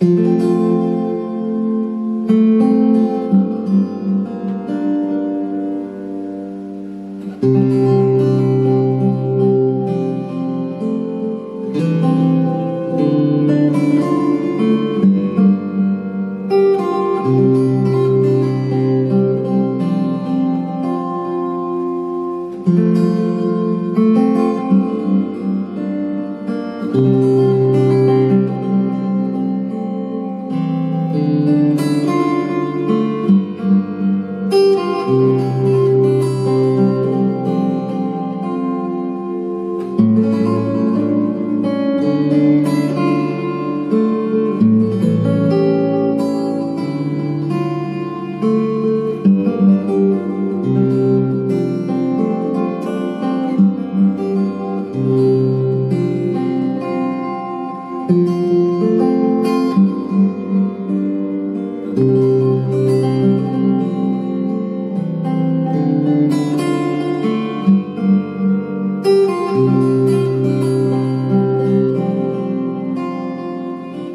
Música